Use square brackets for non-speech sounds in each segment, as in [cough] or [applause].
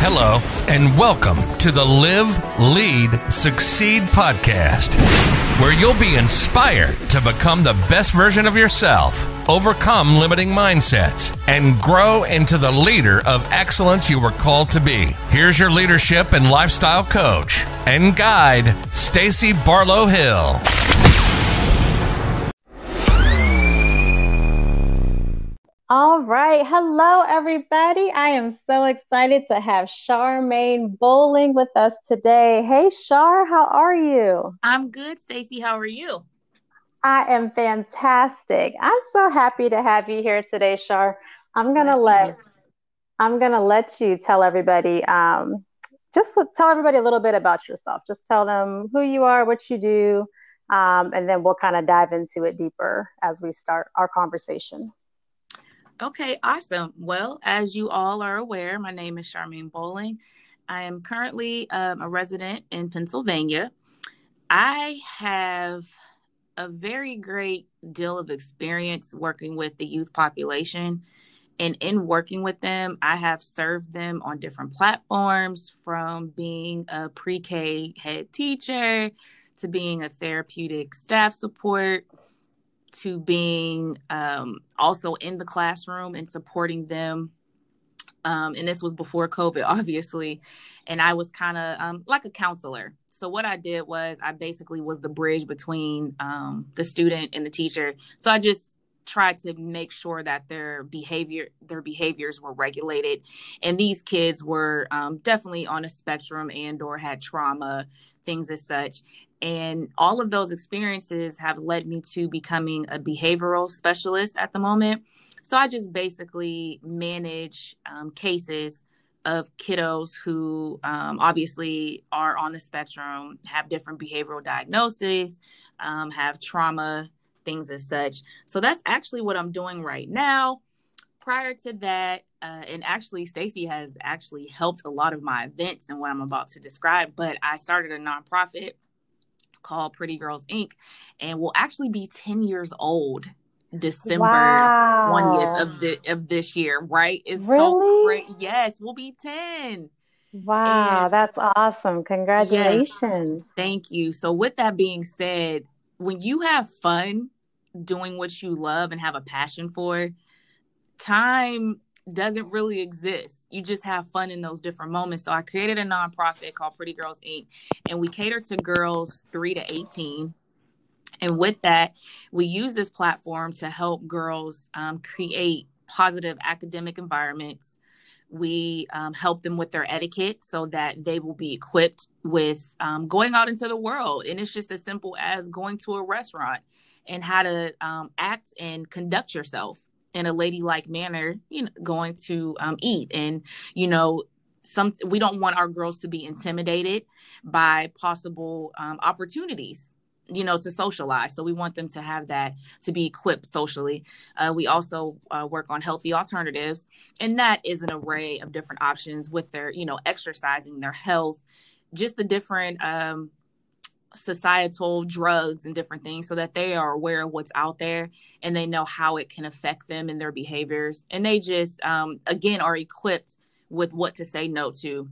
Hello, and welcome to the Live, Lead, Succeed podcast, where you'll be inspired to become the best version of yourself, overcome limiting mindsets, and grow into the leader of excellence you were called to be. Here's your leadership and lifestyle coach and guide, Stacy Barlow Hill. All right. Hello, everybody. I am so excited to have Charmaine Bowling with us today. Hey, Char, how are you? I'm good, Stacy. How are you? I am fantastic. I'm so happy to have you here today, Char. I'm gonna let I'm gonna let you tell everybody. Um, just tell everybody a little bit about yourself. Just tell them who you are, what you do, um, and then we'll kind of dive into it deeper as we start our conversation. Okay, awesome. Well, as you all are aware, my name is Charmaine Bowling. I am currently um, a resident in Pennsylvania. I have a very great deal of experience working with the youth population. And in working with them, I have served them on different platforms from being a pre K head teacher to being a therapeutic staff support to being um, also in the classroom and supporting them. Um, and this was before COVID, [laughs] obviously. And I was kind of um, like a counselor. So what I did was I basically was the bridge between um, the student and the teacher. So I just tried to make sure that their behavior their behaviors were regulated and these kids were um, definitely on a spectrum and or had trauma things as such. And all of those experiences have led me to becoming a behavioral specialist at the moment. So I just basically manage um, cases of kiddos who um, obviously are on the spectrum, have different behavioral diagnoses, um, have trauma, things as such. So that's actually what I'm doing right now. Prior to that, uh, and actually stacy has actually helped a lot of my events and what i'm about to describe but i started a nonprofit called pretty girls inc. and will actually be 10 years old december wow. 20th of the of this year right? It's really? so great. Yes we'll be 10 wow and that's awesome. Congratulations. Yes, thank you. So with that being said when you have fun doing what you love and have a passion for time doesn't really exist. You just have fun in those different moments. So I created a nonprofit called Pretty Girls Inc. and we cater to girls 3 to 18. And with that, we use this platform to help girls um, create positive academic environments. We um, help them with their etiquette so that they will be equipped with um, going out into the world. And it's just as simple as going to a restaurant and how to um, act and conduct yourself in a ladylike manner, you know, going to um, eat. And, you know, some we don't want our girls to be intimidated by possible um, opportunities you know to socialize so we want them to have that to be equipped socially uh, we also uh, work on healthy alternatives and that is an array of different options with their you know exercising their health just the different um, societal drugs and different things so that they are aware of what's out there and they know how it can affect them and their behaviors. And they just um, again are equipped with what to say no to.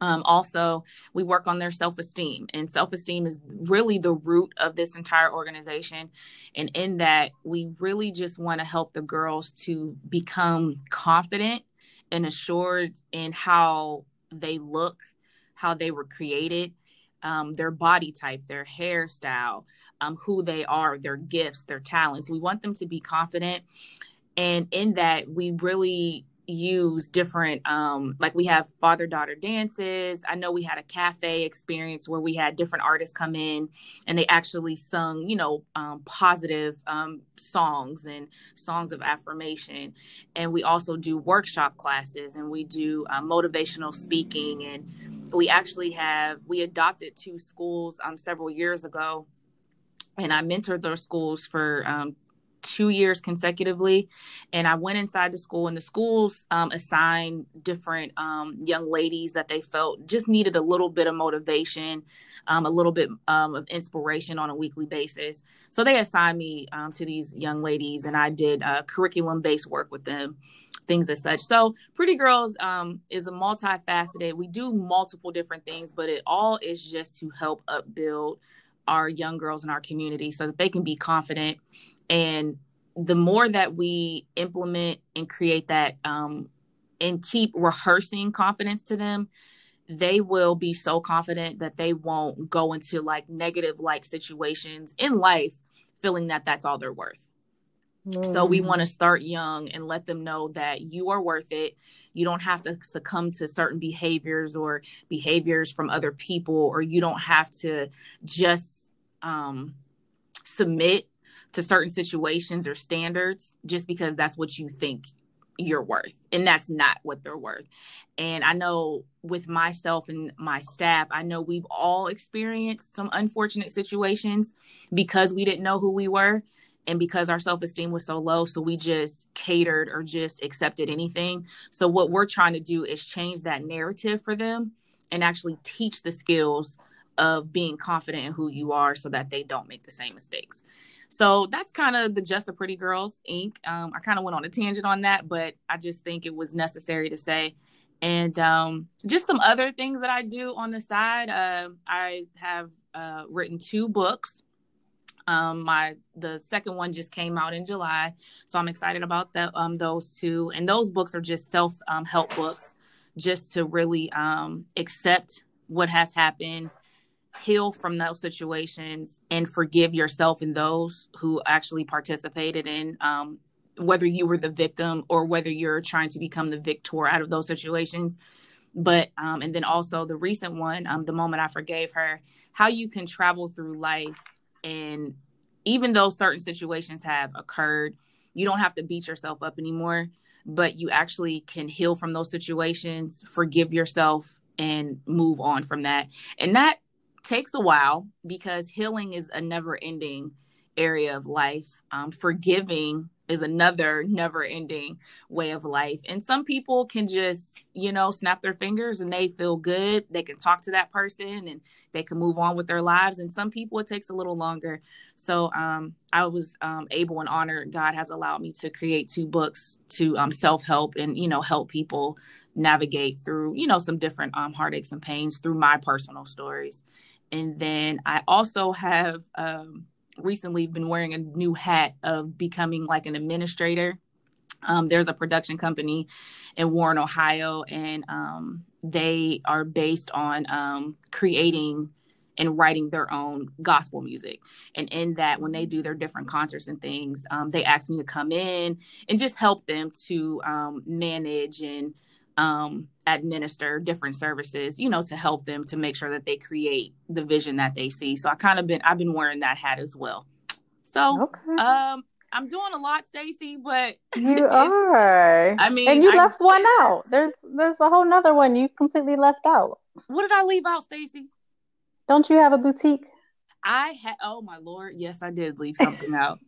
Um, also we work on their self-esteem and self-esteem is really the root of this entire organization. And in that we really just want to help the girls to become confident and assured in how they look how they were created um, their body type, their hairstyle, um, who they are, their gifts, their talents. We want them to be confident. And in that, we really use different um like we have father daughter dances i know we had a cafe experience where we had different artists come in and they actually sung you know um, positive um, songs and songs of affirmation and we also do workshop classes and we do uh, motivational speaking and we actually have we adopted two schools um, several years ago. And i mentored those schools for um, two years consecutively. And i went inside the school and the schools um, assigned different um, young ladies that they felt just needed a little bit of motivation um, a little bit um, of inspiration on a weekly basis. So they assigned me to these young ladies and i did uh, curriculum based work with them things as such. So Pretty Girls um, is a multifaceted. We do multiple different things, but it all is just to help upbuild our young girls in our community so that they can be confident. And the more that we implement and create that um, and keep rehearsing confidence to them, they will be so confident that they won't go into like negative like situations in life feeling that that's all they're worth. So we mm. want to start young and let them know that you are worth it. You don't have to succumb to certain behaviors or behaviors from other people, or you don't have to just um, submit to certain situations or standards just because that's what you think you're worth. And that's not what they're worth. And I know with myself and my staff, I know we've all experienced some unfortunate situations because we didn't know who we were and because our self-esteem was so low so we just catered or just accepted anything. So what we're trying to do is change that narrative for them and actually teach the skills of being confident in who you are so that they don't make the same mistakes. So that's kind of the just a pretty girls inc. Um, i kind of went on a tangent on that but i just think it was necessary to say. And um, just some other things that i do on the side. Uh, i have uh, written two books um, my the second one just came out in July, so I'm excited about that. Um, those two, and those books are just self um, help books, just to really um, accept what has happened, heal from those situations, and forgive yourself and those who actually participated in. Um, whether you were the victim or whether you're trying to become the victor out of those situations, but um, and then also the recent one, um, the moment I forgave her, how you can travel through life and even though certain situations have occurred, you don't have to beat yourself up anymore, but you actually can heal from those situations, forgive yourself, and move on from that. And that takes a while because healing is a never ending area of life. Um, forgiving is another never ending way of life. And some people can just, you know, snap their fingers and they feel good. They can talk to that person and they can move on with their lives. And some people it takes a little longer. So um, I was um, able and honored. God has allowed me to create two books to um, self help and, you know, help people navigate through, you know, some different um, heartaches and pains through my personal stories. And then I also have, um, recently been wearing a new hat of becoming like an administrator. Um, there's a production company in Warren, Ohio, and um, they are based on um, creating and writing their own gospel music. And in that, when they do their different concerts and things, um, they ask me to come in and just help them to um, manage and um, administer different services, you know, to help them to make sure that they create the vision that they see. So I kind of been I've been wearing that hat as well. So okay. um I'm doing a lot, Stacy, but [laughs] you are. I mean, and you I, left one out. There's there's a whole nother one you completely left out. What did I leave out, Stacy? Don't you have a boutique? I had. Oh my lord, yes, I did leave something out.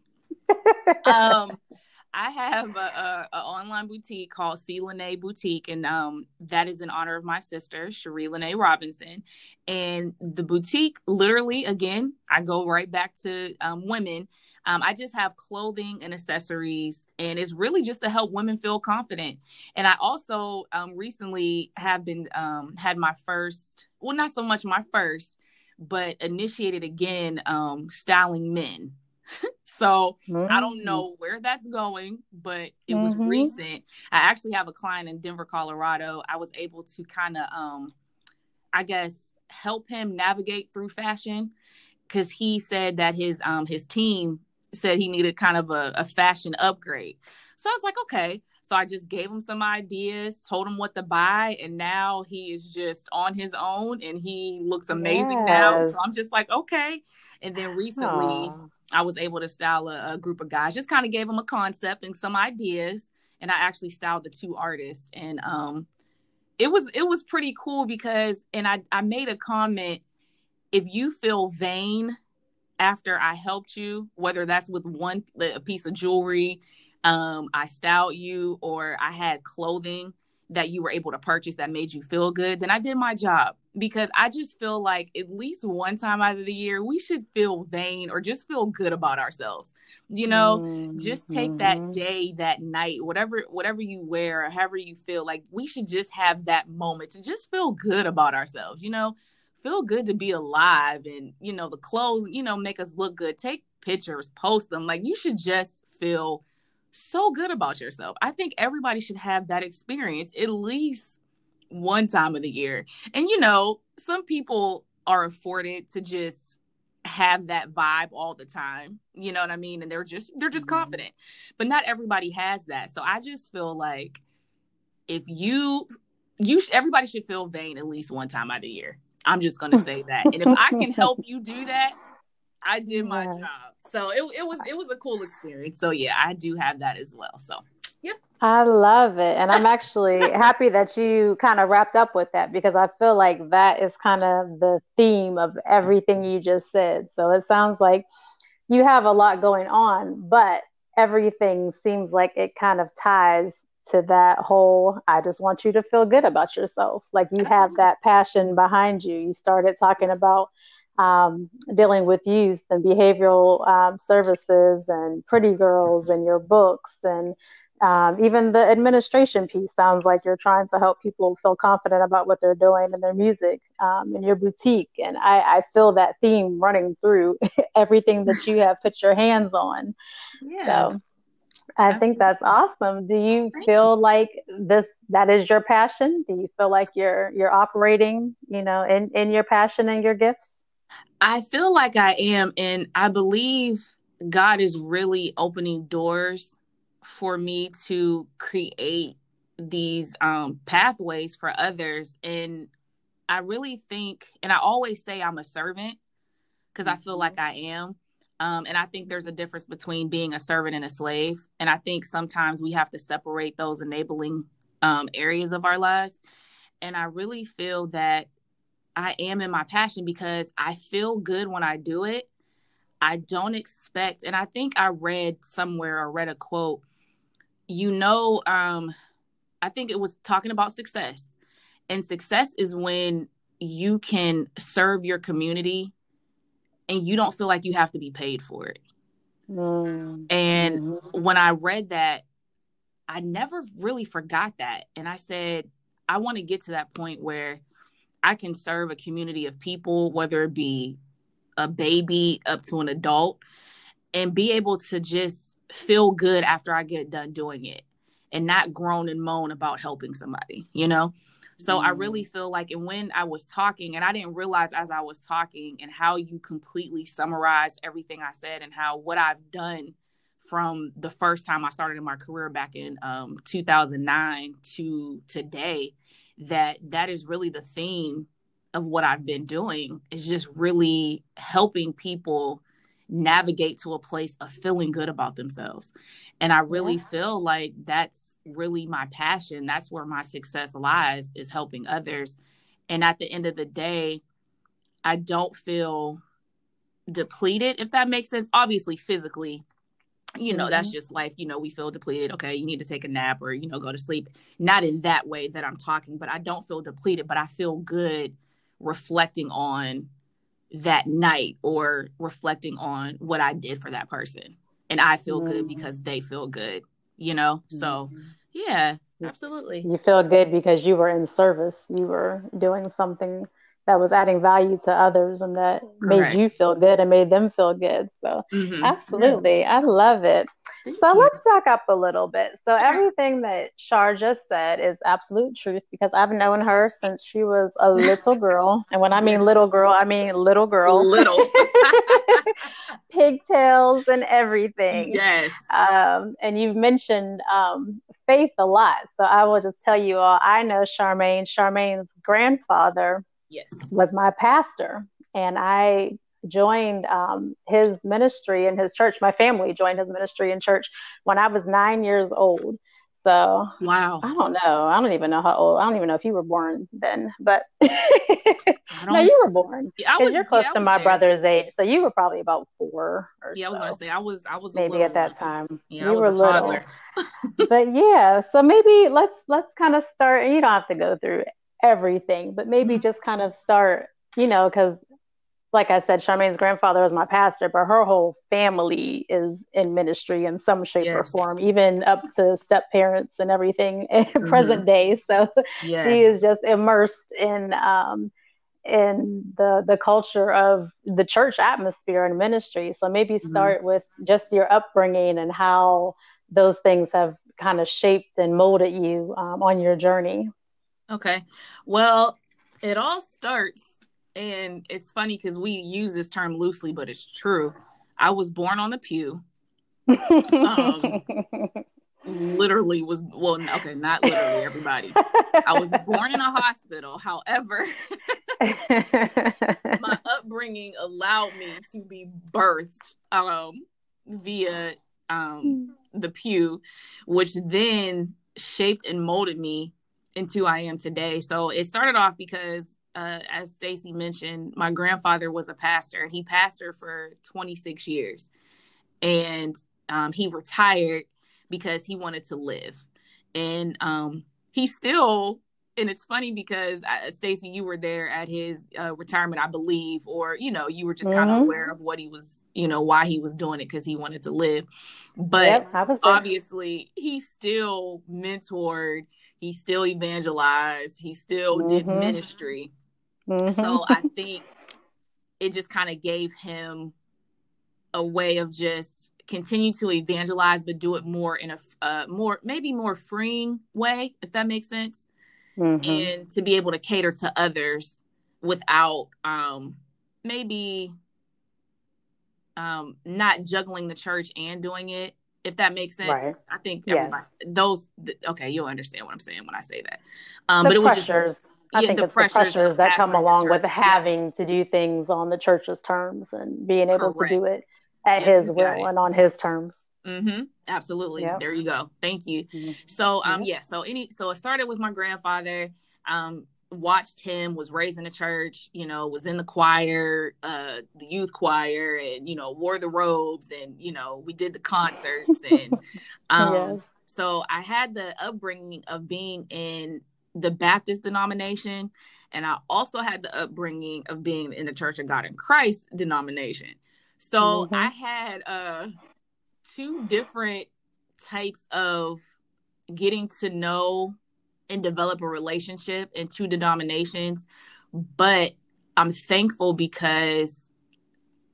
um, [laughs] I have a, a, a, online boutique called C. Lene Boutique, and um, that is in honor of my sister, Cherie Lene Robinson. And the boutique, literally, again, I go right back to um, women. Um, I just have clothing and accessories, and it's really just to help women feel confident. And I also um, recently have been um, had my first, well, not so much my first, but initiated again um, styling men. [laughs] So mm-hmm. I don't know where that's going, but it was mm-hmm. recent. I actually have a client in Denver, Colorado. I was able to kind of, um, I guess, help him navigate through fashion because he said that his um his team said he needed kind of a, a fashion upgrade. So I was like, okay. So I just gave him some ideas, told him what to buy, and now he is just on his own and he looks amazing yes. now. So I'm just like, okay. And then recently, Aww. I was able to style a, a group of guys. Just kind of gave them a concept and some ideas, and I actually styled the two artists. And um, it was it was pretty cool because, and I I made a comment. If you feel vain after I helped you, whether that's with one a piece of jewelry, um, I styled you, or I had clothing that you were able to purchase that made you feel good, then I did my job because I just feel like at least one time out of the year, we should feel vain or just feel good about ourselves. You know, mm-hmm. just take that mm-hmm. day, that night, whatever, whatever you wear, or however you feel like we should just have that moment to just feel good about ourselves, you know, feel good to be alive and, you know, the clothes, you know, make us look good. Take pictures, post them. Like you should just feel so good about yourself. I think everybody should have that experience at least one time of the year. And you know, some people are afforded to just have that vibe all the time. You know what I mean? And they're just they're just mm-hmm. confident. But not everybody has that. So I just feel like if you you everybody should feel vain at least one time out of the year. I'm just going to say that. And if I can help you do that, I did my job. So it, it was it was a cool experience. So yeah, I do have that as well. So yep. I love it. And I'm actually [laughs] happy that you kind of wrapped up with that because I feel like that is kind of the theme of everything you just said. So it sounds like you have a lot going on, but everything seems like it kind of ties to that whole I just want you to feel good about yourself. Like you Absolutely. have that passion behind you. You started talking about um, dealing with youth and behavioral um, services and pretty girls and your books and um, even the administration piece sounds like you're trying to help people feel confident about what they're doing in their music um, in your boutique and I, I, feel that theme running through [laughs] everything that you have put your hands on yeah. so I think that's awesome. Do you Thank feel you. like this that is your passion? Do you feel like you're you're operating, you know, in in your passion and your gifts? I feel like I am, and I believe God is really opening doors for me to create these um, pathways for others. And I really think, and I always say I'm a servant because I feel like mm-hmm. I am. Um, and I think there's a difference between being a servant and a slave. And I think sometimes we have to separate those enabling um, areas of our lives. And I really feel that I am in my passion because I feel good when I do it. I don't expect, and I think I read somewhere or read a quote, you know, um, I think it was talking about success. And success is when you can serve your community and you don't feel like you have to be paid for it. Mm-hmm. And when I read that, I never really forgot that. And I said, I want to get to that point where I can serve a community of people, whether it be a baby up to an adult, and be able to just feel good after I get done doing it and not groan and moan about helping somebody, you know? So mm. I really feel like, and when I was talking, and I didn't realize as I was talking and how you completely summarized everything I said and how what I've done from the first time I started in my career back in um, 2009 to today that that is really the theme of what I've been doing is just really helping people navigate to a place of feeling good about themselves. And I really yeah. feel like that's really my passion. That's where my success lies is helping others. And at the end of the day, I don't feel depleted, if that makes sense. Obviously, physically, you know, mm-hmm. that's just life. You know, we feel depleted. Okay, you need to take a nap or, you know, go to sleep. Not in that way that I'm talking, but I don't feel depleted, but I feel good reflecting on that night or reflecting on what I did for that person. And I feel mm-hmm. good because they feel good, you know? Mm-hmm. So, yeah, absolutely. You feel good because you were in service, you were doing something that was adding value to others and that Correct. made you feel good and made them feel good. So, mm-hmm. absolutely, yeah. I love it. Thank so, you. let's back up a little bit. So, everything that Char just said is absolute truth because I've known her since she was a little [laughs] girl. And when I mean little girl, I mean little girl. Little. [laughs] Pigtails and everything. Yes. Um, and you've mentioned um, faith a lot. So, I will just tell you all I know Charmaine, Charmaine's grandfather yes was my pastor and i joined um, his ministry in his church my family joined his ministry in church when i was nine years old So wow, I don't know. I don't even know how old. I don't even know if you were born then, but [laughs] no, you were born. Because you're close yeah, to my there. brother's age, so you were probably about four. yeah, I was gonna say I was. I was maybe at that time. Yeah, you were little. but yeah, so maybe let's let's kind of start. You don't have to go through everything, but maybe mm-hmm. just kind of start. You know, because like I said, Charmaine's grandfather was my pastor, but her whole family is in ministry in some shape yes. or form, even up to step parents and everything [laughs] in mm-hmm. present day. So yes. she is just immersed in um, in the the culture of the church atmosphere and ministry. So maybe mm-hmm. start mm-hmm. with just your upbringing and how those things have kind of shaped and molded you um, on your journey. Okay, well, it all starts and it's funny because we use this term loosely, but it's true. I was born on the pew. Um, [laughs] literally was well, okay, not literally everybody. I was born in a hospital. However, [laughs] my upbringing allowed me to be birthed um, via um, the pew, which then shaped and molded me into I am today. So it started off because uh, as Stacy mentioned, my grandfather was a pastor and he pastored for 26 years. And um, he retired because he wanted to live. And um, he still, and it's funny because uh, Stacy, you were there at his uh, retirement, I believe, or, you know, you were just mm-hmm. kind of aware of what he was, you know, why he was doing it because he wanted to live. But yep, obviously, he still mentored, he still evangelized, he still mm-hmm. did ministry Mm-hmm. So I [laughs] think it just kind of gave him a way of just continue to evangelize, but do it more in a uh, more maybe more freeing way, if that makes sense, mm-hmm. and to be able to cater to others without um, maybe um, not juggling the church and doing it. If that makes sense, right. I think everybody yes. those okay, you'll understand what I'm saying when I say that. Um, but it was pressures. just I yeah, think the it's pressures the pressures that come along with having yeah. to do things on the church's terms and being able Correct. to do it at yeah, his will and on his terms. Mm-hmm. Absolutely. Yep. There you go. Thank you. Mm-hmm. So, um, yeah. So any, so it started with my grandfather. Um, watched him was raised in the church you know was in the choir uh the youth choir and you know wore the robes and you know we did the concerts and [laughs] um yes. so i had the upbringing of being in the Baptist denomination, and I also had the upbringing of being in the Church of God in Christ denomination. So mm-hmm. I had uh, two different types of getting to know and develop a relationship in two denominations, but I'm thankful because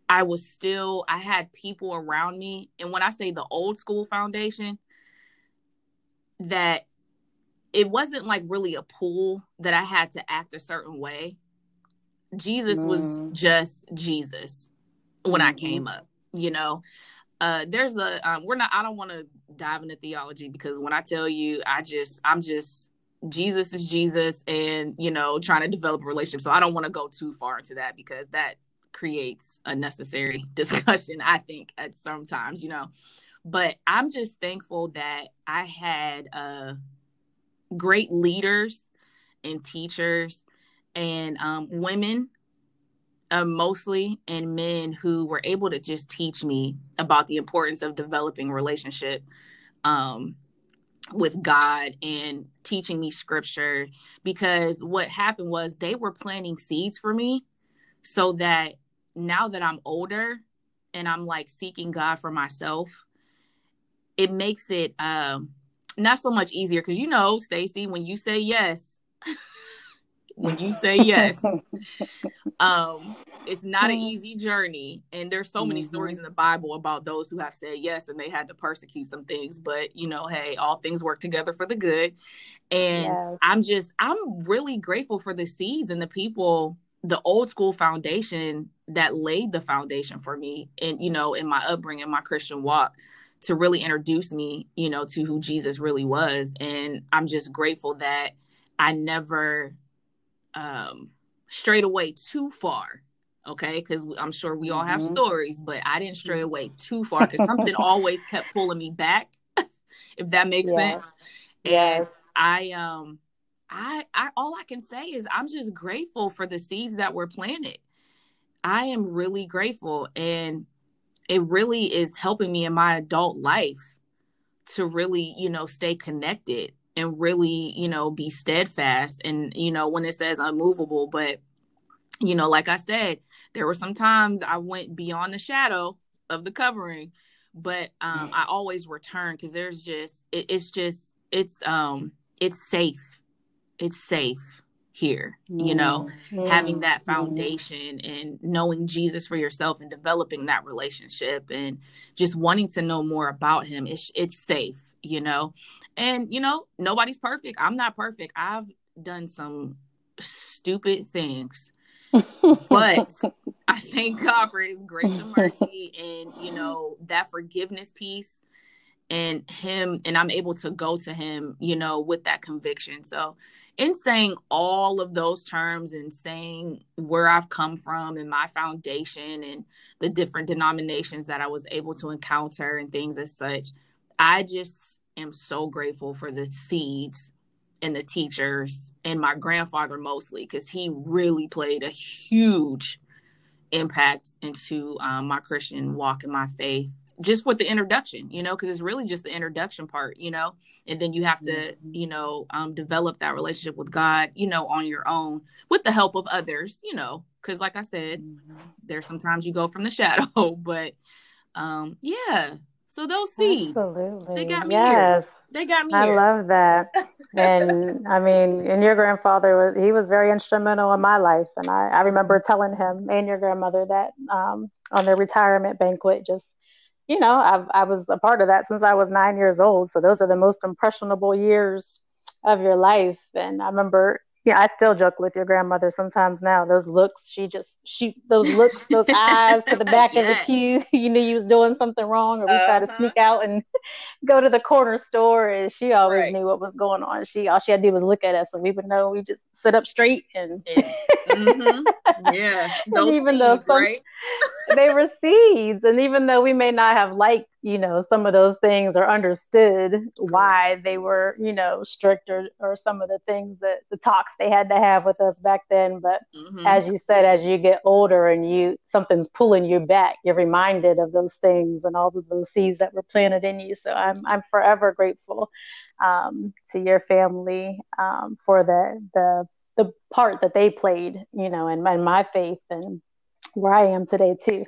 I was still I had people around me, and when I say the old school foundation, that it wasn't like really a pool that I had to act a certain way. Jesus mm. was just Jesus when mm-hmm. I came up, you know. Uh there's a um, we're not I don't want to dive into theology because when I tell you I just I'm just Jesus is Jesus and you know trying to develop a relationship. So I don't want to go too far into that because that creates unnecessary [laughs] discussion, I think, at sometimes, you know. But I'm just thankful that I had uh great leaders and teachers and um, women uh, mostly and men who were able to just teach me about the importance of developing relationship um, with God and teaching me scripture because what happened was they were planting seeds for me so that now that I'm older and I'm like seeking God for myself, it makes it um, not so much easier because you know, Stacy, when you say yes, [laughs] when you say [laughs] yes, um, it's not an easy journey. And there's so many mm-hmm. stories in the Bible about those who have said yes and they had to persecute some things. But you know, hey, all things work together for the good. And yes. I'm just, I'm really grateful for the seeds and the people, the old school foundation that laid the foundation for me and you know in my upbringing my christian walk to really introduce me, you know, to who Jesus really was. And I'm just grateful that I never um strayed away too far. Okay, because I'm sure we all have mm-hmm. stories, but I didn't stray away too far because something [laughs] always kept pulling me back. [laughs] if that makes Yes. sense. Yes. And I um I I all I can say is I'm just grateful for the seeds that were planted. I am really grateful and it really is helping me in my adult life to really, you know, stay connected and really, you know, be steadfast and you know when it says unmovable, but you know, like I said, there were some times I went beyond the shadow of the covering, but um I always return because there's just it, it's just it's um it's safe. It's safe here, you know, Mm. having that Mm. foundation and knowing Jesus for yourself and developing that relationship and just wanting to know more about him. It's it's safe, you know. And you know, nobody's perfect. I'm not perfect. I've done some stupid things [laughs] but I thank God for His grace and mercy, and you know that forgiveness piece, and Him, and I'm able to go to Him, you know, with that conviction. So, in saying all of those terms and saying where I've come from and my foundation and the different denominations that I was able to encounter and things as such, I just am so grateful for the seeds and the teachers and my grandfather mostly because he really played a huge impact into um, my christian walk and my faith just with the introduction you know because it's really just the introduction part you know and then you have to Mhm. you know um, develop that relationship with god you know on your own with the help of others you know because like i said there's sometimes you go from the [laughs] shadow but um yeah so those seeds Absolutely. They got me here. yes. they got me I here love that. [laughs] And I mean, and your grandfather was he was very instrumental in my life. And I, I remember telling him and your grandmother that um, on their retirement banquet, just you know, I've I was a part of that since I was nine years old. So those are the most impressionable years of your life. And I remember yeah, I still joke with your grandmother sometimes now. Those looks, she just she those looks, those [laughs] eyes to the back of the pew. [laughs] You knew you was doing something wrong, or we try to Uh-huh. sneak out and [laughs] go to the corner store and she always Right. knew what was going on. She all she had to do was look at us and we would know we just sit up straight and yeah, mm-hmm. [laughs] Yeah, those even though some- right? [laughs] they were seeds. And even though we may not have liked, you know, some of those things or understood why they were, you know, strict or, or some of the things that the talks they had to have with us back then. But Mhm. as you said, as you get older and you something's pulling you back, you're reminded of those things and all of those seeds that were planted in you. So I'm I'm forever grateful um, to your family um, for the the the part that they played, you know, in, in my faith and where I am today too.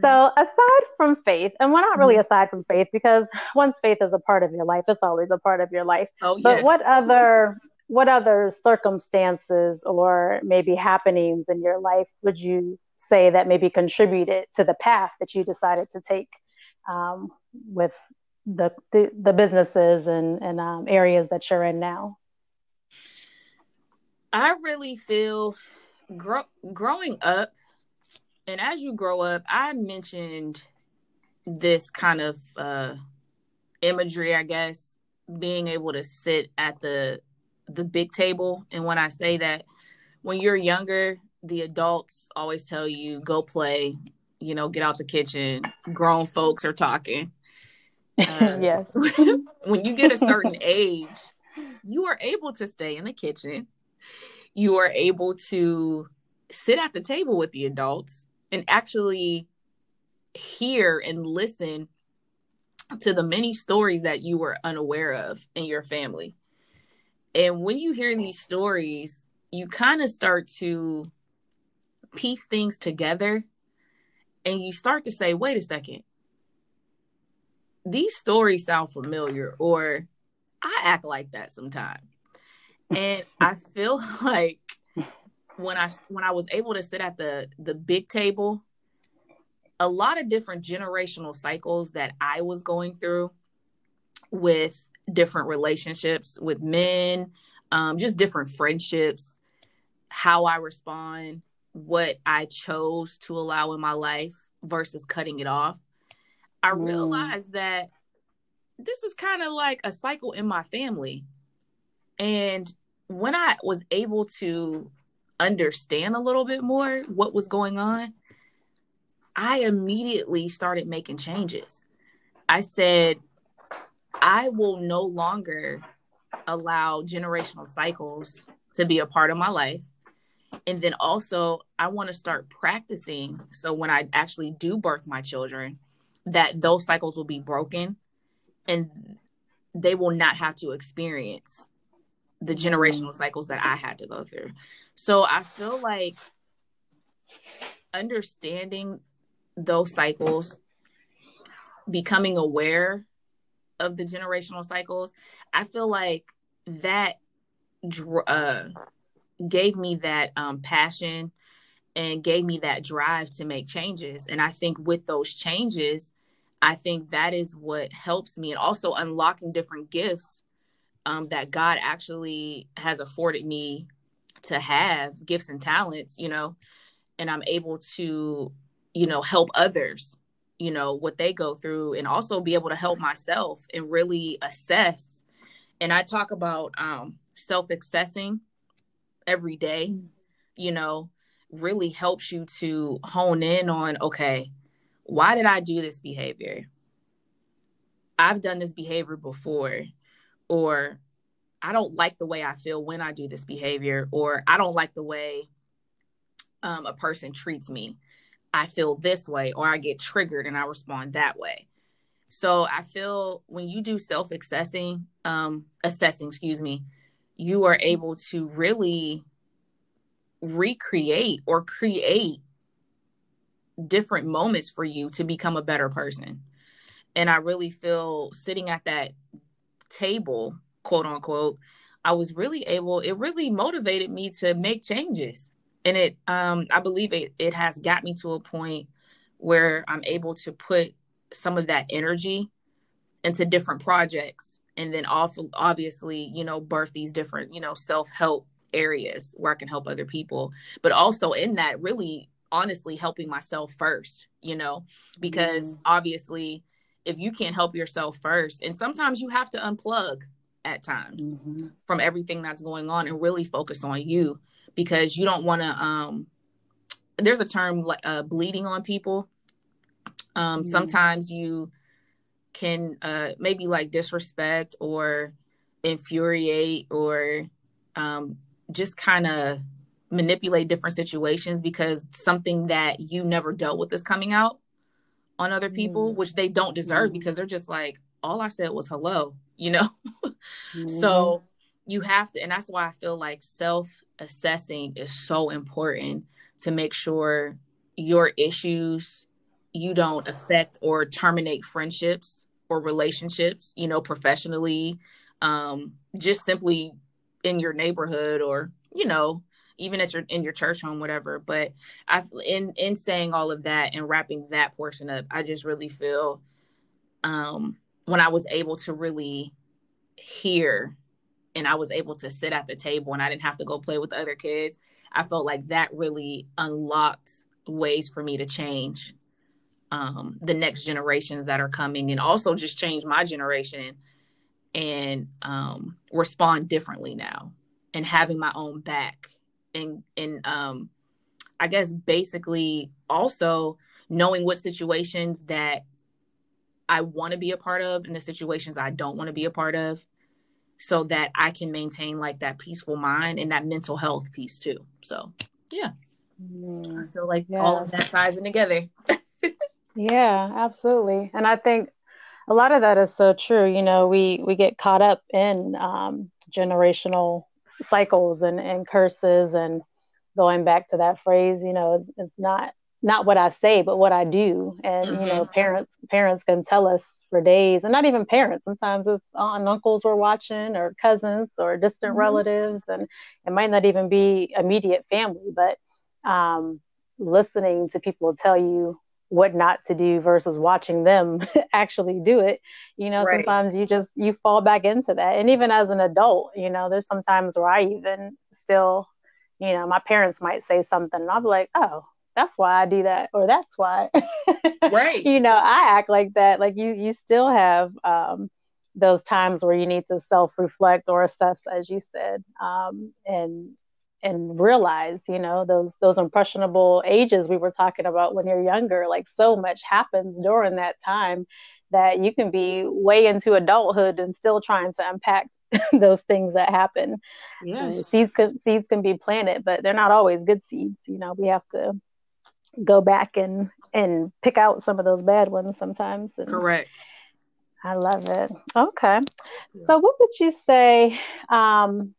So aside from faith, and we're not really aside from faith because once faith is a part of your life, it's always a part of your life. oh, yes. But what other what other circumstances or maybe happenings in your life would you say that maybe contributed to the path that you decided to take um, with the, the businesses and and um, areas that you're in now? I really feel grow, growing up, and as you grow up, I mentioned this kind of uh, imagery, I guess, being able to sit at the the big table. And when I say that, when you're younger, the adults always tell you go play, you know, get out the kitchen. Grown folks are talking. Uh, yes. [laughs] when you get a certain age, you are able to stay in the kitchen. You are able to sit at the table with the adults and actually hear and listen to the many stories that you were unaware of in your family. And when you hear these stories, you kind of start to piece things together and you start to say, wait a second, these stories sound familiar, or I act like that sometimes. And I feel [laughs] like when I when I was able to sit at the the big table, a lot of different generational cycles that I was going through with different relationships with men, um, just different friendships, how I respond, what I chose to allow in my life versus cutting it off. I Mm. realized that this is kind of like a cycle in my family. And when I was able to understand a little bit more what was going on, I immediately started making changes. I said, I will no longer allow generational cycles to be a part of my life. And then also, I want to start practicing. So when I actually do birth my children, that those cycles will be broken and they will not have to experience the generational cycles that I had to go through. So I feel like understanding those cycles, becoming aware of the generational cycles, I feel like that uh, gave me that um, passion and gave me that drive to make changes. And I think with those changes, I think that is what helps me and also unlocking different gifts um, that God actually has afforded me to have gifts and talents, you know, and I'm able to, you know, help others, you know, what they go through and also be able to help myself and really assess. And I talk about um, self accessing every day, you know, really helps you to hone in on, okay, why did I do this behavior? I've done this behavior before, or I don't like the way I feel when I do this behavior, or I don't like the way um, a person treats me. I feel this way, or I get triggered and I respond that way. So I feel when you do self assessing, um, assessing, excuse me, you are able to really recreate or create different moments for you to become a better person. And I really feel sitting at that table, quote unquote, I was really able, it really motivated me to make changes. And it, um, I believe it, it has got me to a point where I'm able to put some of that energy into different projects and then also obviously, you know, birth these different, you know, self help areas where I can help other people. But also in that, really honestly helping myself first, you know, because mm. obviously if you can't help yourself first, and sometimes you have to unplug at times mm-hmm. from everything that's going on and really focus on you because you don't want to um there's a term like uh, bleeding on people um mm-hmm. sometimes you can uh maybe like disrespect or infuriate or um just kind of manipulate different situations because something that you never dealt with is coming out on other people, mm which they don't deserve mm because they're just like, all I said was hello, [laughs] you know? mm So you have to, and that's why I feel like self assessing is so important to make sure your issues you don't affect or terminate friendships or relationships, you know, professionally, um, just simply in your neighborhood or, you know, even at your in your church home whatever but i in in saying all of that and wrapping that portion up i just really feel um when i was able to really hear and i was able to sit at the table and i didn't have to go play with other kids i felt like that really unlocked ways for me to change um the next generations that are coming and also just change my generation and um respond differently now and having my own back and and um I guess basically also knowing what situations that I want to be a part of and the situations I don't want to be a part of so that I can maintain like that peaceful mind and that mental health piece too. So, yeah. Mm, I feel like yes. all of that ties in together. [laughs] yeah, absolutely. And I think a lot of that is so true. You know, we we get caught up in um, generational cycles and, and curses and going back to that phrase you know it's, it's not not what i say but what i do and mm-hmm. you know mm-hmm. parents parents can tell us for days and not even parents sometimes it's aunt and uncles we're watching or cousins or distant mm-hmm. relatives and it might not even be immediate family but um, listening to people tell you what not to do versus watching them [laughs] actually do it. You know right. sometimes you just you fall back into that. And even as an adult you know there's sometimes where i even still you know my parents might say something and i'll be like oh that's why i do that or that's why. [laughs] Right. You know i act like that. Like you you still have um those times where you need to self reflect or assess as you said um and and realize you know those those impressionable ages we were talking about when you're younger like so much happens during that time that you can be way into adulthood and still trying to unpack [laughs] those things that happen. Yes. Uh, seeds can seeds can be planted, but they're not always good seeds. You know, we have to go back and and pick out some of those bad ones sometimes. And Correct. I love it. Okay. So what would you say um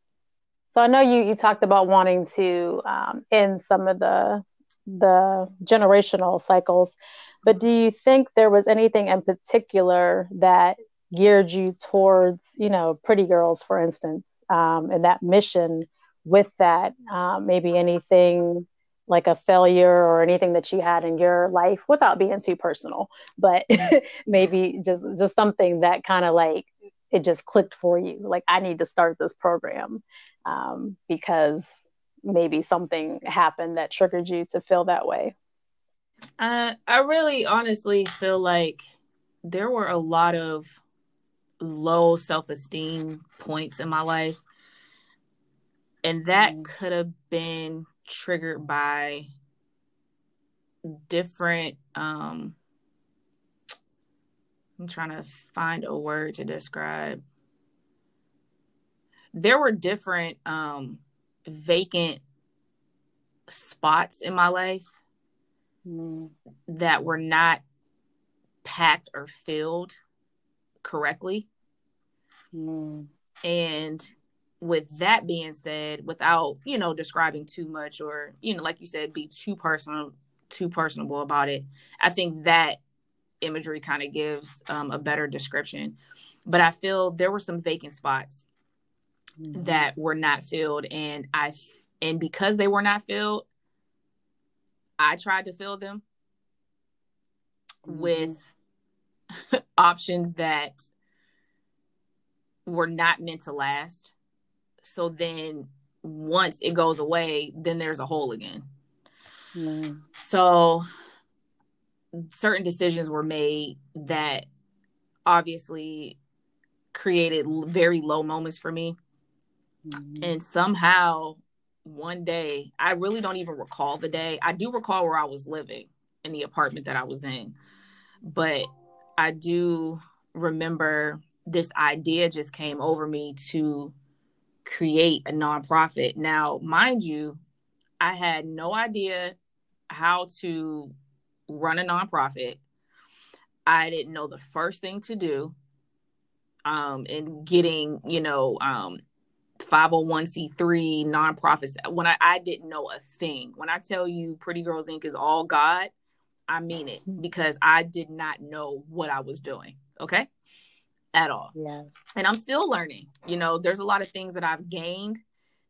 so I know you you talked about wanting to um, end some of the the generational cycles, but do you think there was anything in particular that geared you towards, you know, pretty girls, for instance, um, and that mission with that? Um, maybe anything like a failure or anything that you had in your life without being too personal, but [laughs] maybe just just something that kind of like it just clicked for you. Like I need to start this program um, because maybe something happened that triggered you to feel that way? Uh, I really honestly feel like there were a lot of low self esteem points in my life. And that mm. could have been triggered by different um I'm trying to find a word to describe. There were different um vacant spots in my life mm. that were not packed or filled correctly. Mm. And with that being said, without, you know, describing too much or, you know, like you said, be too personal, too personable about it, I think that imagery kind of gives um, a better description. But I feel there were some vacant spots mm-hmm. that were not filled and I and because they were not filled, I tried to fill them mm-hmm. with [laughs] options that were not meant to last. So then once it goes away, then there's a hole again. Mm. So certain decisions were made that obviously created very low moments for me Mm-hmm. And somehow one day, I really don't even recall the day. I do recall where I was living in the apartment that I was in, but I do remember this idea just came over me to create a nonprofit. Now, mind you, I had no idea how to run a nonprofit. I didn't know the first thing to do um in getting, you know, um 501c3 nonprofits when I, I didn't know a thing. When I tell you Pretty Girls Inc. is all God, I mean it because I did not know what I was doing. Okay. At all. Yeah. And I'm still learning. You know, there's a lot of things that I've gained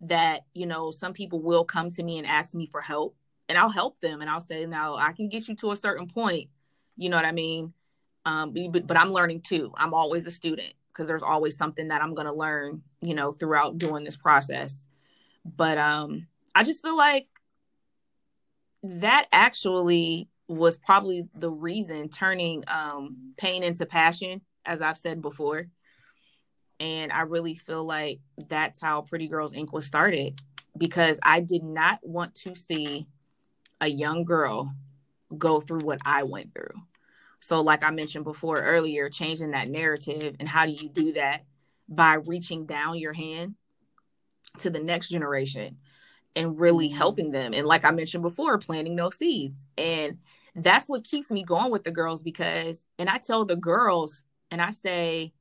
that, you know, some people will come to me and ask me for help and I'll help them and I'll say, now I can get you to a certain point. You know what I mean? Um, but, but I'm learning too. I'm always a student because there's always something that I'm going to learn, you know, throughout doing this process. But um I just feel like that actually was probably the reason turning um pain into passion as I've said before. And I really feel like that's how Pretty Girls Inc was started because I did not want to see a young girl go through what I went through. So, like I mentioned before earlier, changing that narrative. And how do you do that? By reaching down your hand to the next generation and really mm-hmm. helping them. And like I mentioned before, planting those seeds. And that's what keeps me going with the girls because, and I tell the girls, and I say,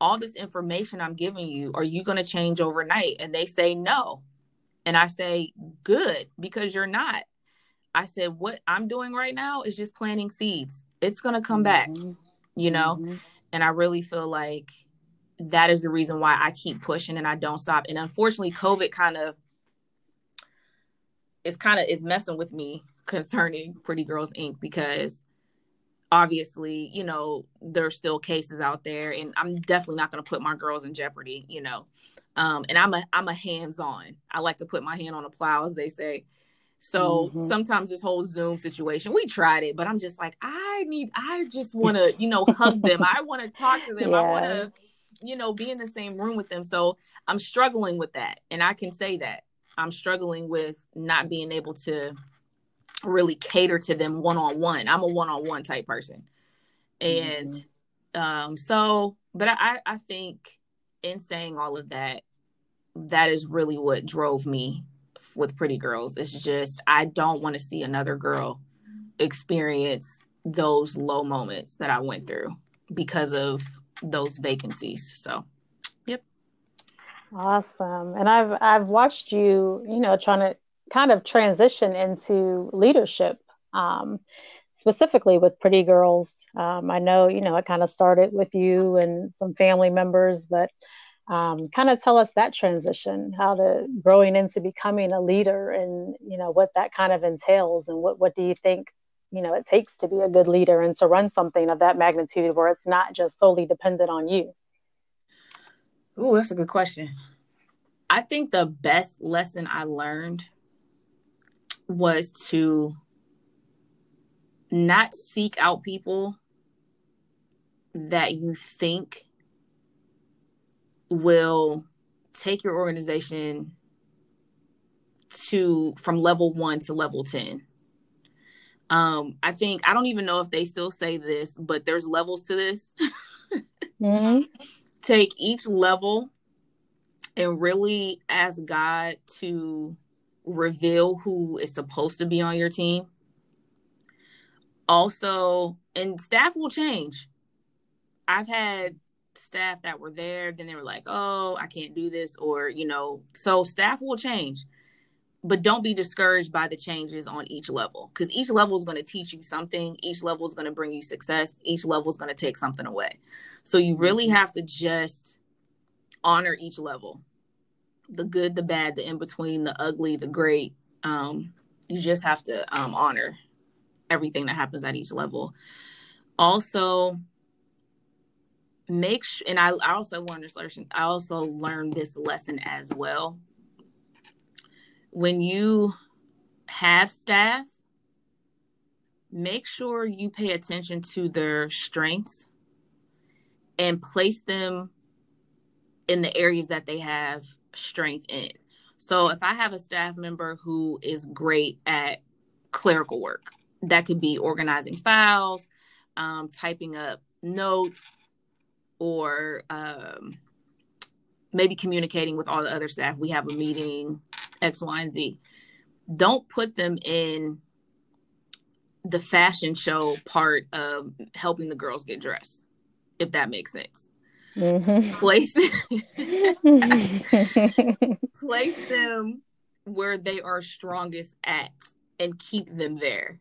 all this information I'm giving you, are you going to change overnight? And they say no. And I say, good, because you're not. I said, what I'm doing right now is just planting seeds it's going to come mm-hmm. back, you know? Mm-hmm. And I really feel like that is the reason why I keep pushing and I don't stop. And unfortunately, COVID kind of is kind of is messing with me concerning Pretty Girls Inc. because obviously, you know, there's still cases out there and I'm definitely not going to put my girls in jeopardy, you know. Um, and I'm a I'm a hands-on. I like to put my hand on the plow as they say. So mm-hmm. sometimes this whole Zoom situation, we tried it, but I'm just like, I need, I just [laughs] want to, you know, hug them. I want to talk to them. Yeah. I want to, you know, be in the same room with them. So I'm struggling with that. And I can say that I'm struggling with not being able to really cater to them one on one. I'm a one on one type person. And mm-hmm. um, so, but I, I think in saying all of that, that is really what drove me with Pretty Girls. It's just, I don't want to see another girl experience those low moments that I went through because of those vacancies. So, yep. Awesome. And I've I've watched you, you know, trying to kind of transition into leadership. Um, specifically with Pretty Girls. Um, I know, you know, it kind of started with you and some family members, but um, kind of tell us that transition, how to growing into becoming a leader and, you know, what that kind of entails and what, what do you think, you know, it takes to be a good leader and to run something of that magnitude where it's not just solely dependent on you? Oh, that's a good question. I think the best lesson I learned was to not seek out people that you think will take your organization to from level one to level 10 um i think i don't even know if they still say this but there's levels to this. Mm-hmm. [laughs] take each level and really ask god to reveal who is supposed to be on your team. Also and staff will change. I've had staff that were there then they were like oh i can't do this or you know so staff will change but don't be discouraged by the changes on each level because each level is going to teach you something each level is going to bring you success each level is going to take something away so you really mm-hmm. have to just honor each level the good the bad the in between the ugly the great um, you just have to um, honor everything that happens at each level. Also, make sure, and I, I also learned this lesson. I also learned this lesson as well. When you have staff, make sure you pay attention to their strengths and place them in the areas that they have strength in. So if I have a staff member who is great at clerical work, that could be organizing files, um, typing up notes, or um, maybe communicating with all the other staff. We have a meeting, X, Y, and Z. Don't put them in the fashion show part of helping the girls get dressed, if that makes sense. Mm-hmm. Place [laughs] [laughs] place them where they are strongest at and keep them there.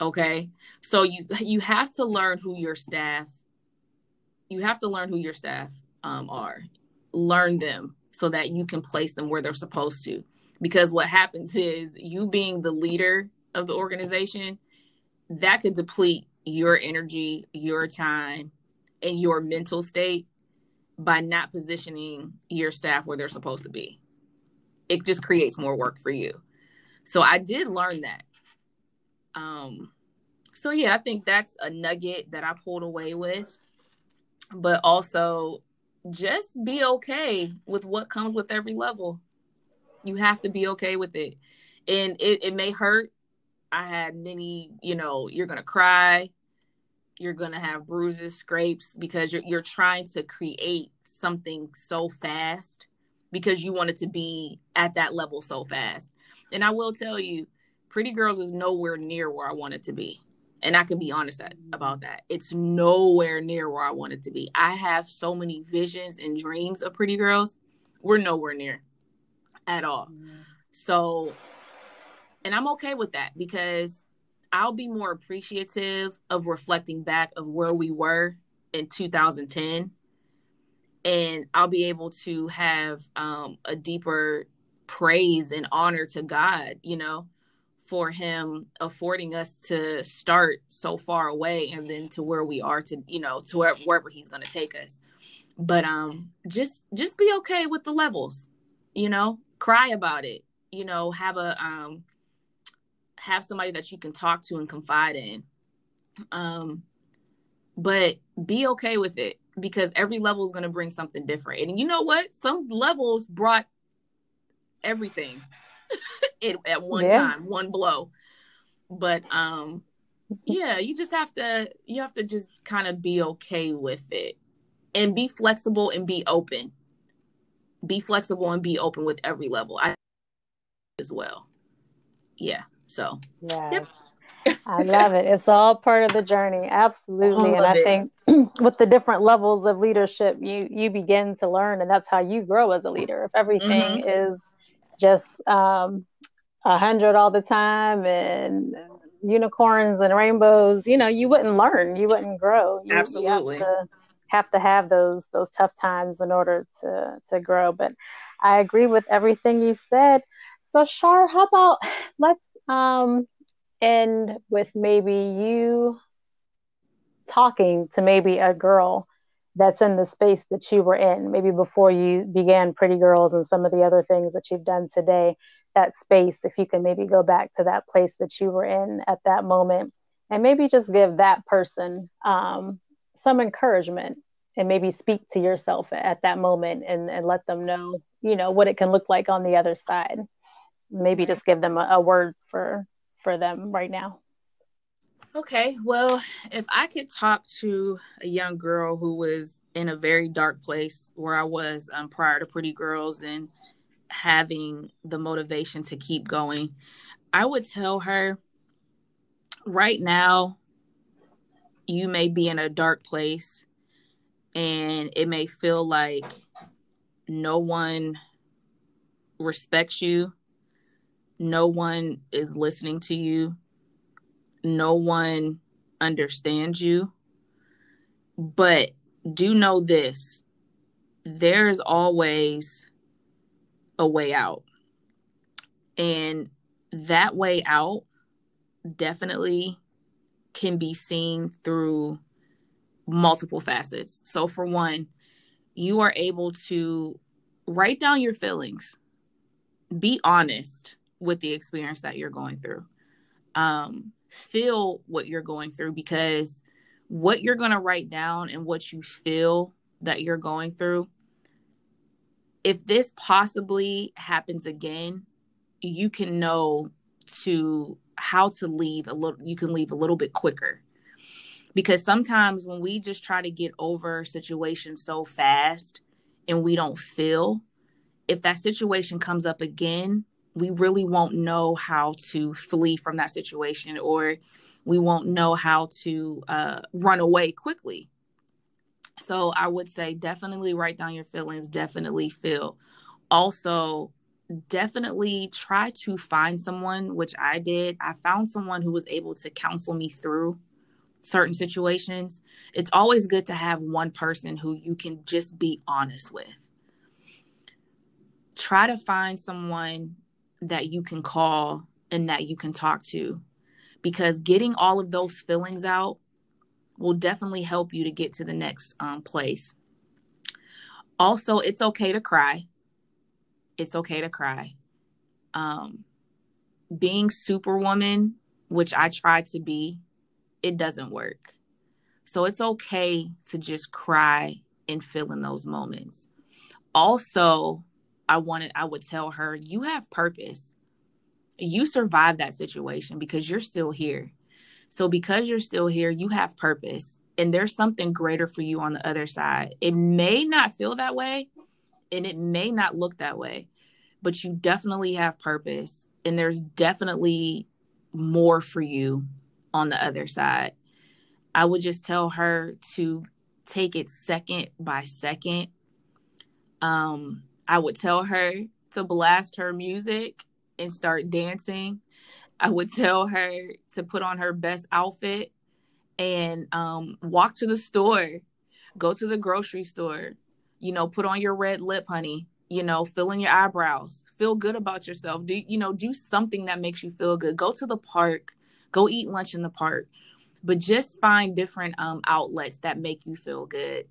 Okay. So you you have to learn who your staff you have to learn who your staff um, are. Learn them so that you can place them where they're supposed to. Because what happens is you being the leader of the organization, that could deplete your energy, your time, and your mental state by not positioning your staff where they're supposed to be. It just creates more work for you. So I did learn that. Um, so yeah, I think that's a nugget that I pulled away with. But also just be okay with what comes with every level. You have to be okay with it. And it, it may hurt. I had many, you know, you're gonna cry, you're gonna have bruises, scrapes, because you're you're trying to create something so fast because you want it to be at that level so fast. And I will tell you, Pretty Girls is nowhere near where I want it to be. And I can be honest about that. It's nowhere near where I want it to be. I have so many visions and dreams of Pretty Girls. We're nowhere near at all. So, and I'm okay with that because I'll be more appreciative of reflecting back of where we were in 2010 and I'll be able to have um, a deeper praise and honor to God, you know, for Him affording us to start so far away and then to where we are to, you know, to where, wherever He's going to take us. But um, just just be okay with the levels, you know, cry about it, you know, have a um, have somebody that you can talk to and confide in. Um, but be okay with it because every level is going to bring something different. And you know what? Some levels brought everything [laughs] it, at one yeah. time, one blow. But um yeah, you just have to you have to just kind of be okay with it and be flexible and be open. Be flexible and be open with every level. I as well. Yeah. So yeah. Yep. I love it. It's all part of the journey. Absolutely. And I it. think [clears throat] with the different levels of leadership, you you begin to learn and that's how you grow as a leader. If everything mm-hmm. is just um a hundred all the time and unicorns and rainbows, you know, you wouldn't learn, you wouldn't grow. You, Absolutely. You have, to, have to have those those tough times in order to to grow. But I agree with everything you said. So Char, how about let's um end with maybe you talking to maybe a girl that's in the space that you were in, maybe before you began Pretty Girls and some of the other things that you've done today, that space, if you can maybe go back to that place that you were in at that moment and maybe just give that person um, some encouragement and maybe speak to yourself at that moment and, and let them know, you know, what it can look like on the other side. Maybe just give them a, a word for for them right now. Okay, well, if I could talk to a young girl who was in a very dark place where I was um, prior to Pretty Girls and having the motivation to keep going, I would tell her right now, you may be in a dark place and it may feel like no one respects you, no one is listening to you no one understands you. But do know this there's always a way out. And that way out definitely can be seen through multiple facets. So, for one, you are able to write down your feelings, be honest with the experience that you're going through. Um, feel what you're going through because what you're going to write down and what you feel that you're going through if this possibly happens again you can know to how to leave a little you can leave a little bit quicker. Because sometimes when we just try to get over situations so fast and we don't feel if that situation comes up again we really won't know how to flee from that situation or we won't know how to uh, run away quickly. So I would say definitely write down your feelings, definitely feel. Also, definitely try to find someone, which I did. I found someone who was able to counsel me through certain situations. It's always good to have one person who you can just be honest with. Try to find someone that you can call and that you can talk to because getting all of those feelings out will definitely help you to get to the next um, place. Also, it's okay to cry. It's okay to cry. Um, being superwoman, which I try to be, it doesn't work. So it's okay to just cry and feel in those moments. Also, I wanted, I would tell her, you have purpose. You survived that situation because you're still here. So, because you're still here, you have purpose and there's something greater for you on the other side. It may not feel that way and it may not look that way, but you definitely have purpose and there's definitely more for you on the other side. I would just tell her to take it second by second. Um, I would tell her to blast her music and start dancing. I would tell her to put on her best outfit and um, walk to the store, go to the grocery store, you know, put on your red lip, honey, you know, fill in your eyebrows, feel good about yourself. Do, you know, do something that makes you feel good. Go to the park, go eat lunch in the park, but just find different um, outlets that make you feel good.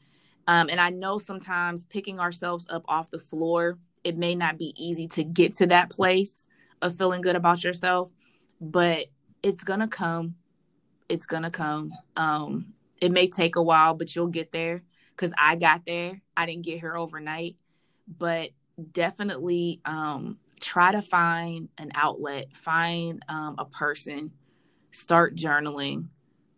Um, and I know sometimes picking ourselves up off the floor, it may not be easy to get to that place of feeling good about yourself, but it's gonna come. It's gonna come. Um, it may take a while, but you'll get there. Cause I got there. I didn't get here overnight, but definitely um, try to find an outlet, find um, a person, start journaling,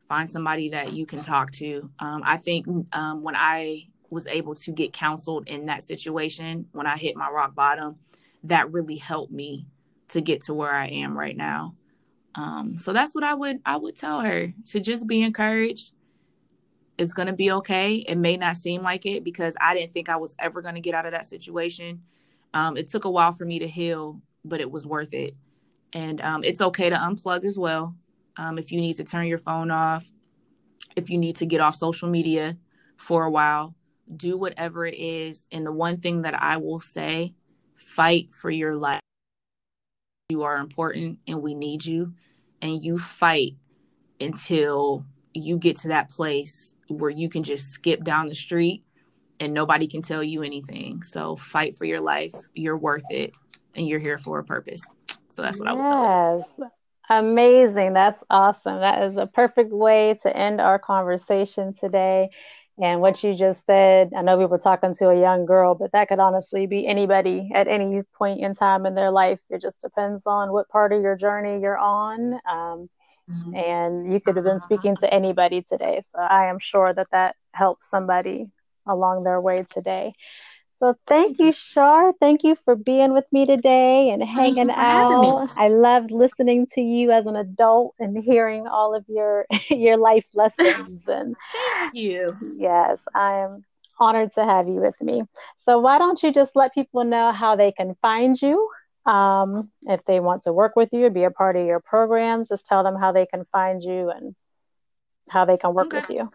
find somebody that you can talk to. Um, I think um, when I was able to get counseled in that situation, when I hit my rock bottom, that really helped me to get to where I am right now. Um, so that's what I would I would tell her to just be encouraged. It's gonna be okay. It may not seem like it because I didn't think I was ever gonna get out of that situation. Um, it took a while for me to heal, but it was worth it. And um, it's okay to unplug as well. Um, if you need to turn your phone off, if you need to get off social media for a while, do whatever it is. And the one thing that I will say fight for your life. You are important and we need you. And you fight until you get to that place where you can just skip down the street and nobody can tell you anything. So fight for your life. You're worth it and you're here for a purpose. So that's what i would tell yes amazing that's awesome that is a perfect way to end our conversation today and what you just said, I know we were talking to a young girl, but that could honestly be anybody at any point in time in their life. It just depends on what part of your journey you're on. Um, mm-hmm. And you could have been speaking to anybody today. So I am sure that that helps somebody along their way today. So thank you, Char. Thank you for being with me today and hanging out. I loved listening to you as an adult and hearing all of your [laughs] your life lessons. [laughs] And thank you. Yes, I am honored to have you with me. So why don't you just let people know how they can find you? Um, if they want to work with you, be a part of your programs, just tell them how they can find you and how they can work okay. with you.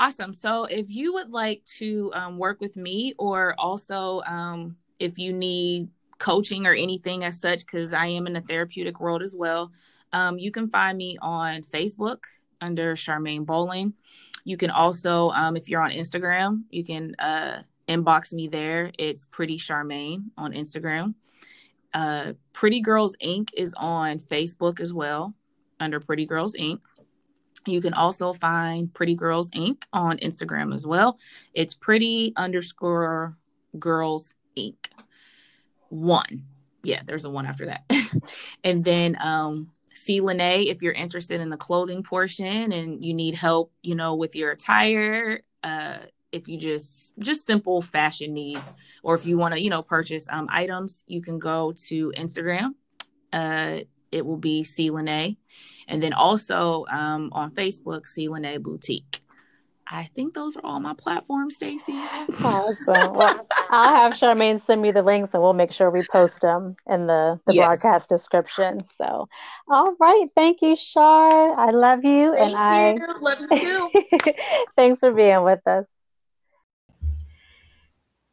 Awesome. So if you would like to um, work with me, or also um, if you need coaching or anything as such, because I am in the therapeutic world as well, um, you can find me on Facebook under Charmaine Bowling. You can also, um, if you're on Instagram, you can uh, inbox me there. It's Pretty Charmaine on Instagram. Uh, Pretty Girls Inc. is on Facebook as well under Pretty Girls Inc. You can also find Pretty Girls Inc. on Instagram as well. It's pretty underscore girls Inc. One. Yeah, there's a one after that. [laughs] and then um C Lene, if you're interested in the clothing portion and you need help, you know, with your attire, uh, if you just just simple fashion needs, or if you want to, you know, purchase um items, you can go to Instagram. Uh, it will be C Lene and then also um, on Facebook, C. Lene Boutique. I think those are all my platforms, Stacy. Awesome. Well, I'll have Charmaine send me the links and we'll make sure we post them in the, the yes. broadcast description. So, all right. Thank you, Char. I love you. Thank and you. I love you too. [laughs] Thanks for being with us.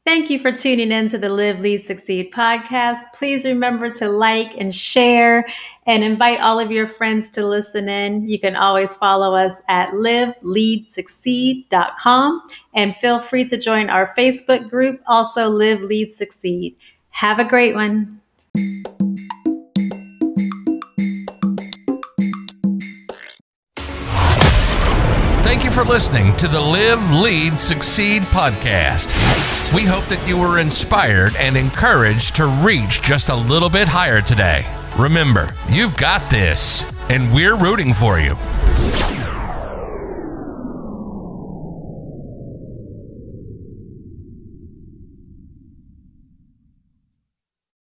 Thank you for tuning in to the Live, Lead, Succeed podcast. Please remember to like and share and invite all of your friends to listen in. You can always follow us at liveleadsucceed.com and feel free to join our Facebook group, also Live, Lead, Succeed. Have a great one. Thank you for listening to the Live, Lead, Succeed podcast. We hope that you were inspired and encouraged to reach just a little bit higher today. Remember, you've got this, and we're rooting for you.